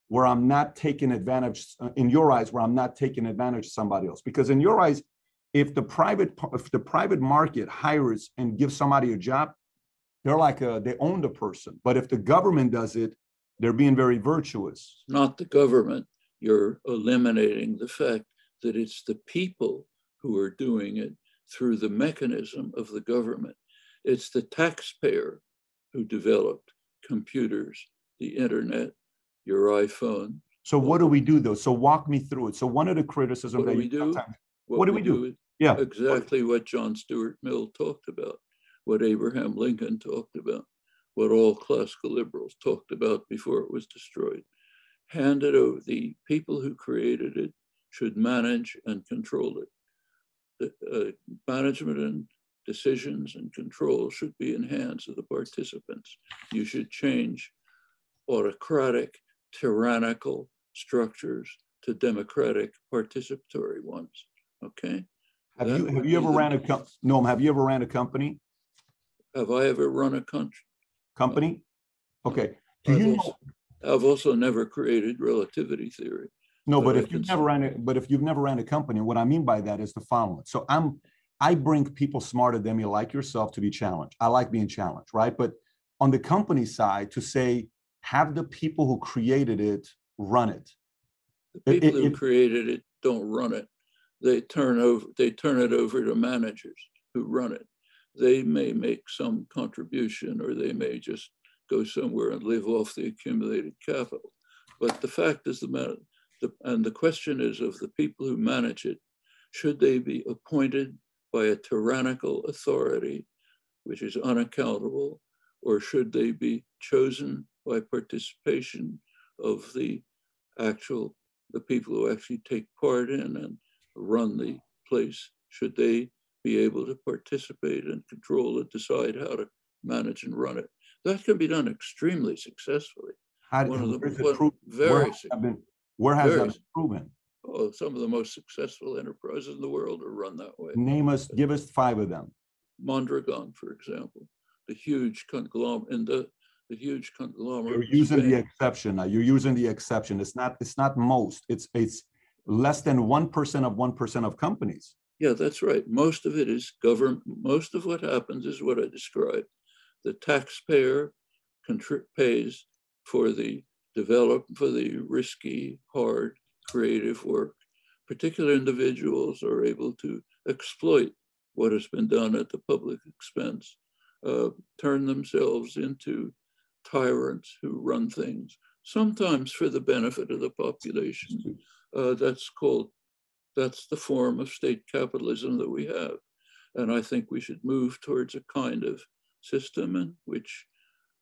where I'm not taking advantage uh, in your eyes, where I'm not taking advantage of somebody else? Because in your eyes, if the private if the private market hires and gives somebody a job, they're like a, they own the person. But if the government does it, they're being very virtuous. Not the government. You're eliminating the fact that it's the people who are doing it through the mechanism of the government. It's the taxpayer who developed computers, the internet, your iPhone. So what do we do though? So walk me through it. So one of the criticisms What do that we do? sometimes- What do we do? is yeah, exactly what John Stuart Mill talked about, what Abraham Lincoln talked about, what all classical liberals talked about before it was destroyed. Hand it over. The people who created it should manage and control it. The uh, management and decisions and control should be in hands of the participants. You should change autocratic, tyrannical structures to democratic, participatory ones. Okay? Have That you have you ever ran a com- no? Have you ever ran a company? Have I ever run a country? Company? Okay. Do I've you know? also, I've also never created relativity theory. No, but but if you've never ran it, but if you've never ran a company, what I mean by that is the following. So I'm, I bring people smarter than me like yourself to be challenged. I like being challenged, right? But on the company side, to say, have the people who created it run it. The people it- who it- created it don't run it. They turn over, they turn it over to managers who run it. They may make some contribution or they may just go somewhere and live off the accumulated capital. But the fact is the matter, the, and the question is of the people who manage it, should they be appointed by a tyrannical authority, which is unaccountable, or should they be chosen by participation of the actual, the people who actually take part in and run the place? Should they be able to participate and control and decide how to manage and run it? That can be done extremely successfully. How- One of the it one- pro- where very, has suc- that been- Where has that been proven? oh, some of the most successful enterprises in the world are run that way. Name us, give us five of them. Mondragon, for example, the huge conglomerate, and the, the huge conglomerate. You're using the exception now. You're using the exception. It's not, it's not most. It's, it's less than one percent of one percent of companies. Yeah, that's right. Most of it is government. Most of what happens is what I described. The taxpayer pays for the develop for the risky, hard, creative work. Particular individuals are able to exploit what has been done at the public expense, uh, turn themselves into tyrants who run things, sometimes for the benefit of the population. Uh, that's called that's the form of state capitalism that we have. And I think we should move towards a kind of system in which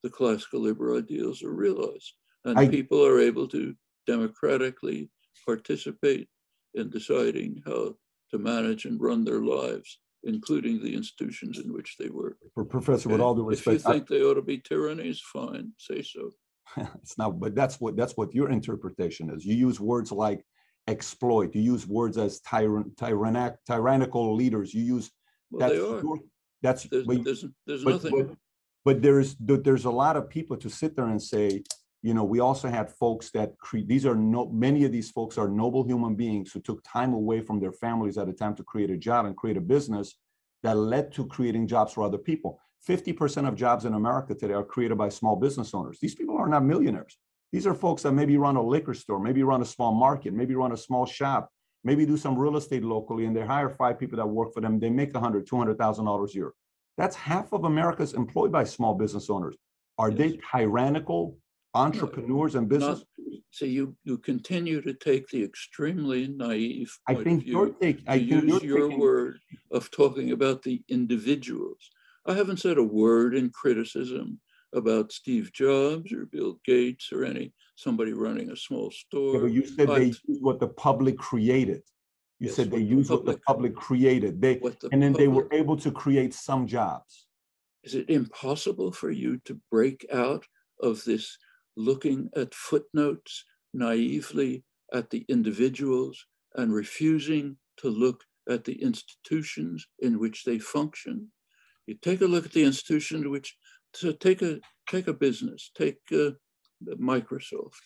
the classical liberal ideals are realized. And I- people are able to democratically participate in deciding how to manage and run their lives, including the institutions in which they work. For Professor, with all due If you respect, I- think they ought to be tyrannies, fine, say so. it's not, but that's what, that's what your interpretation is. You use words like exploit, you use words as tyrant, tyrannic, tyrannical leaders, you use, Well, that's, your- that's, There's, but- there's, there's but, nothing. but, but there's, there's a lot of people to sit there and say, you know, we also had folks that create, these are no, many of these folks are noble human beings who took time away from their families at a time to create a job and create a business that led to creating jobs for other people. 50% of jobs in America today are created by small business owners. These people are not millionaires. These are folks that maybe run a liquor store, maybe run a small market, maybe run a small shop, maybe do some real estate locally, and they hire five people that work for them. They make $100,000, $200,000 a year. That's half of America's employed by small business owners. Are yes. they tyrannical entrepreneurs and business. Not, so you you continue to take the extremely naive. I think you're taking. I use your taking, word of talking about the individuals. I haven't said a word in criticism about Steve Jobs or Bill Gates or any somebody running a small store. Yeah, you said they use what the public created. You yes, said they use what the public created. They the and then public, they were able to create some jobs. Is it impossible for you to break out of this looking at footnotes naively at the individuals and refusing to look at the institutions in which they function. You take a look at the institution which, so take a, take a business, take uh, Microsoft.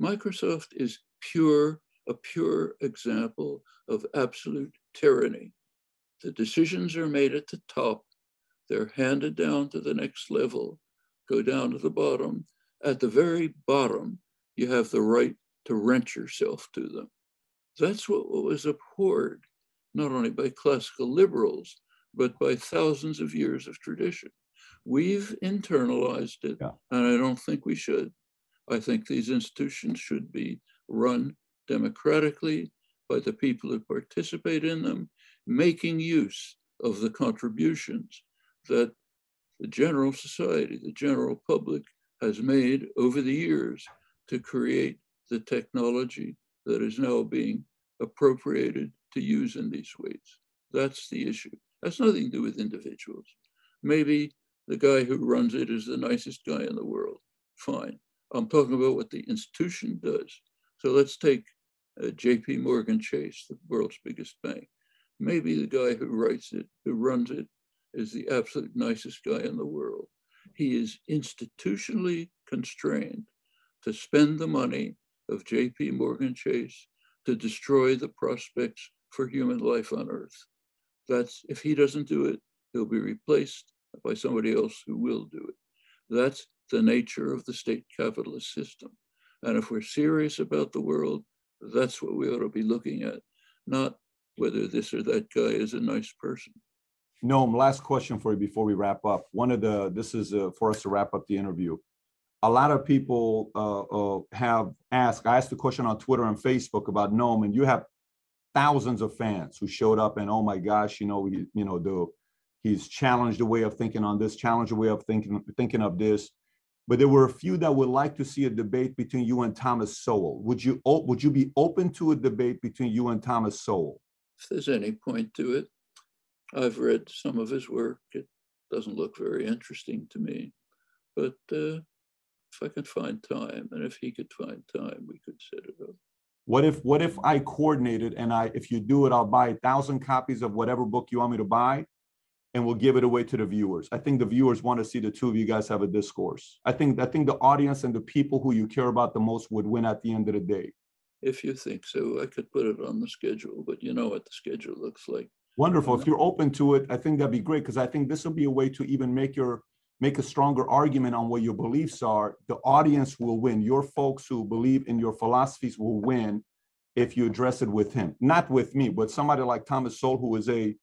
Microsoft is pure, a pure example of absolute tyranny. The decisions are made at the top, they're handed down to the next level, go down to the bottom, at the very bottom, you have the right to rent yourself to them. That's what was abhorred, not only by classical liberals, but by thousands of years of tradition. We've internalized it, yeah. and I don't think we should. I think these institutions should be run democratically by the people who participate in them, making use of the contributions that the general society, the general public has made over the years to create the technology that is now being appropriated to use in these ways. That's the issue. That's nothing to do with individuals. Maybe the guy who runs it is the nicest guy in the world. Fine. I'm talking about what the institution does. So let's take uh, JP Morgan Chase, the world's biggest bank. Maybe the guy who writes it, who runs it, is the absolute nicest guy in the world he is institutionally constrained to spend the money of JP Morgan Chase to destroy the prospects for human life on earth. That's if he doesn't do it, he'll be replaced by somebody else who will do it. That's the nature of the state capitalist system. And if we're serious about the world, that's what we ought to be looking at, not whether this or that guy is a nice person. Noam, last question for you before we wrap up. One of the, this is uh, for us to wrap up the interview. A lot of people uh, uh, have asked, I asked the question on Twitter and Facebook about Noam, and you have thousands of fans who showed up and, oh my gosh, you know, you know, the, he's challenged a way of thinking on this, challenged a way of thinking, thinking of this. But there were a few that would like to see a debate between you and Thomas Sowell. Would you, would you be open to a debate between you and Thomas Sowell? If there's any point to it. I've read some of his work. It doesn't look very interesting to me, but uh, if I could find time, and if he could find time, we could set it up. What if what if I coordinated and I if you do it, I'll buy a thousand copies of whatever book you want me to buy, and we'll give it away to the viewers. I think the viewers want to see the two of you guys have a discourse. I think I think the audience and the people who you care about the most would win at the end of the day. If you think so, I could put it on the schedule, but you know what the schedule looks like. Wonderful. If you're open to it, I think that'd be great because I think this will be a way to even make your make a stronger argument on what your beliefs are. The audience will win. Your folks who believe in your philosophies will win if you address it with him, not with me, but somebody like Thomas Sowell, who is a,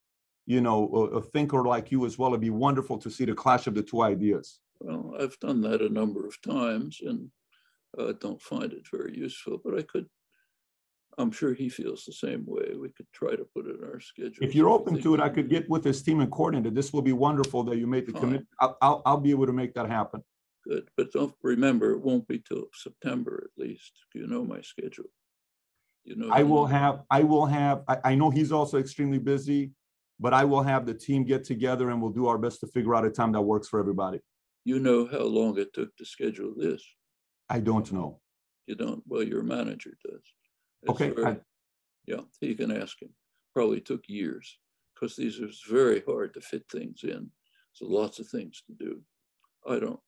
you know, a, a thinker like you as well. It'd be wonderful to see the clash of the two ideas. Well, I've done that a number of times and I don't find it very useful, but I could I'm sure he feels the same way. We could try to put it in our schedule. If you're open to it, I could get with his team and coordinate. it. This will be wonderful that you made the commitment. I'll, I'll, I'll be able to make that happen. Good, but don't remember, it won't be till September at least. You know my schedule. You know. I will have, I will have, I, I know he's also extremely busy, but I will have the team get together and we'll do our best to figure out a time that works for everybody. You know how long it took to schedule this? I don't know. You don't? Well, your manager does. Okay. Very, I, yeah, you can ask him. Probably took years because these are very hard to fit things in. So lots of things to do. I don't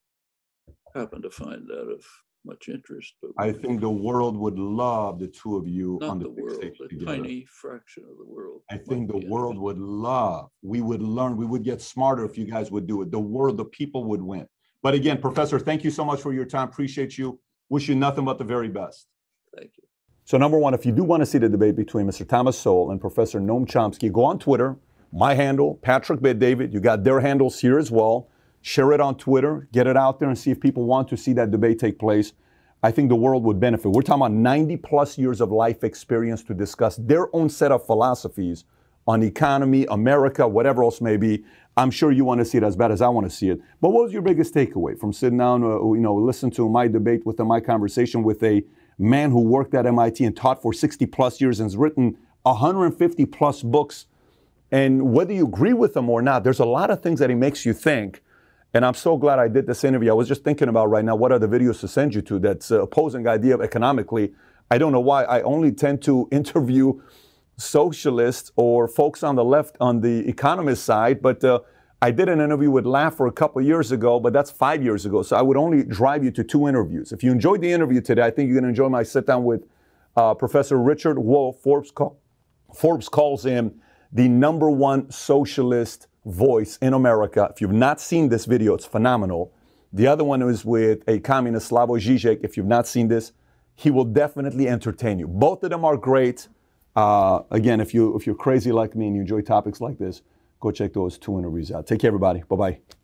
happen to find that of much interest. But I think the world would love the two of you not on the, the big world, stage a together. tiny fraction of the world. I think the world would love, we would learn, we would get smarter if you guys would do it. The world, the people would win. But again, Professor, thank you so much for your time. Appreciate you. Wish you nothing but the very best. Thank you. So, number one, if you do want to see the debate between Mr. Thomas Sowell and Professor Noam Chomsky, go on Twitter. My handle, Patrick Bet David. You got their handles here as well. Share it on Twitter, get it out there, and see if people want to see that debate take place. I think the world would benefit. We're talking about 90 plus years of life experience to discuss their own set of philosophies on economy, America, whatever else may be. I'm sure you want to see it as bad as I want to see it. But what was your biggest takeaway from sitting down, uh, you know, listen to my debate with uh, my conversation with a man who worked at MIT and taught for 60 plus years and has written 150 plus books? And whether you agree with him or not, there's a lot of things that he makes you think. And I'm so glad I did this interview. I was just thinking about right now what are the videos to send you to that's uh, opposing idea of economically. I don't know why. I only tend to interview socialists or folks on the left on the economist side, but uh, I did an interview with Laffer a couple years ago, but that's five years ago. So I would only drive you to two interviews. If you enjoyed the interview today, I think you're going to enjoy my sit down with uh, Professor Richard Wolff. Forbes, call, Forbes calls him the number one socialist voice in America. If you've not seen this video, it's phenomenal. The other one is with a communist, Slavoj Žižek. If you've not seen this, he will definitely entertain you. Both of them are great. Uh, again, if you if you're crazy like me and you enjoy topics like this, go check those two interviews out. Take care, everybody. Bye bye.